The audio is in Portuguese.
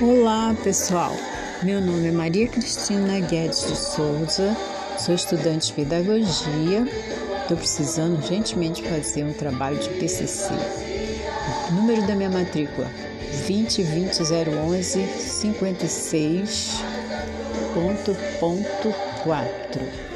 Olá, pessoal. Meu nome é Maria Cristina Guedes de Souza, sou estudante de pedagogia. Estou precisando urgentemente fazer um trabalho de PCC. O número da minha matrícula 2020 011 56.4.